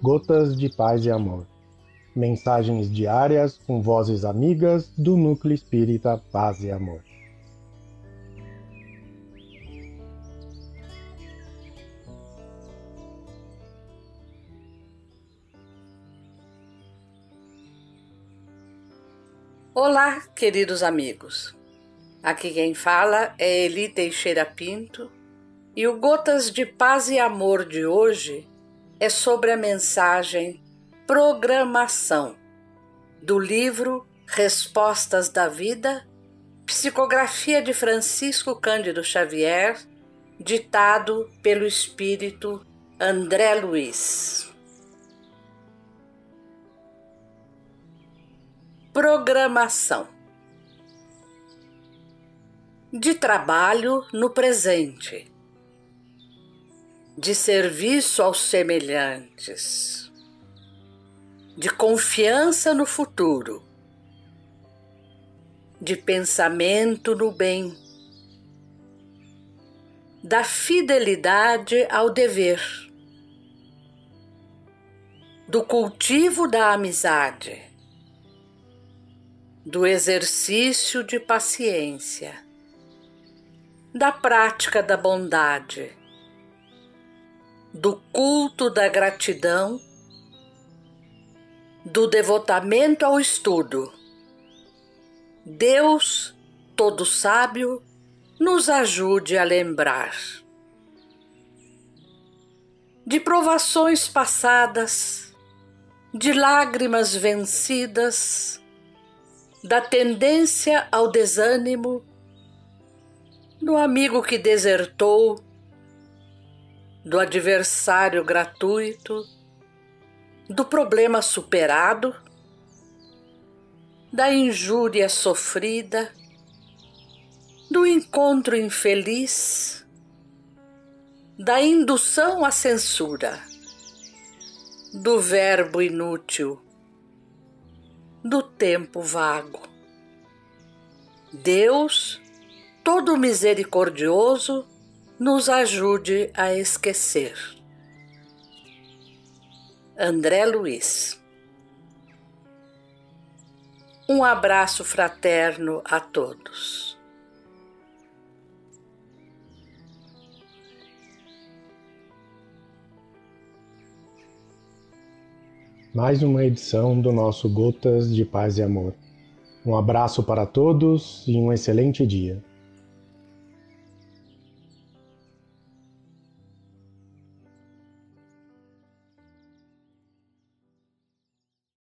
Gotas de Paz e Amor. Mensagens diárias com vozes amigas do Núcleo Espírita Paz e Amor. Olá, queridos amigos. Aqui quem fala é Eli Teixeira Pinto e o Gotas de Paz e Amor de hoje é sobre a mensagem Programação do livro Respostas da Vida, psicografia de Francisco Cândido Xavier, ditado pelo espírito André Luiz. Programação de trabalho no presente, de serviço aos semelhantes, de confiança no futuro, de pensamento no bem, da fidelidade ao dever, do cultivo da amizade, do exercício de paciência da prática da bondade, do culto da gratidão, do devotamento ao estudo. Deus, todo sábio, nos ajude a lembrar. De provações passadas, de lágrimas vencidas, da tendência ao desânimo do amigo que desertou, do adversário gratuito, do problema superado, da injúria sofrida, do encontro infeliz, da indução à censura, do verbo inútil, do tempo vago. Deus todo misericordioso nos ajude a esquecer. André Luiz Um abraço fraterno a todos. Mais uma edição do nosso Gotas de Paz e Amor. Um abraço para todos e um excelente dia.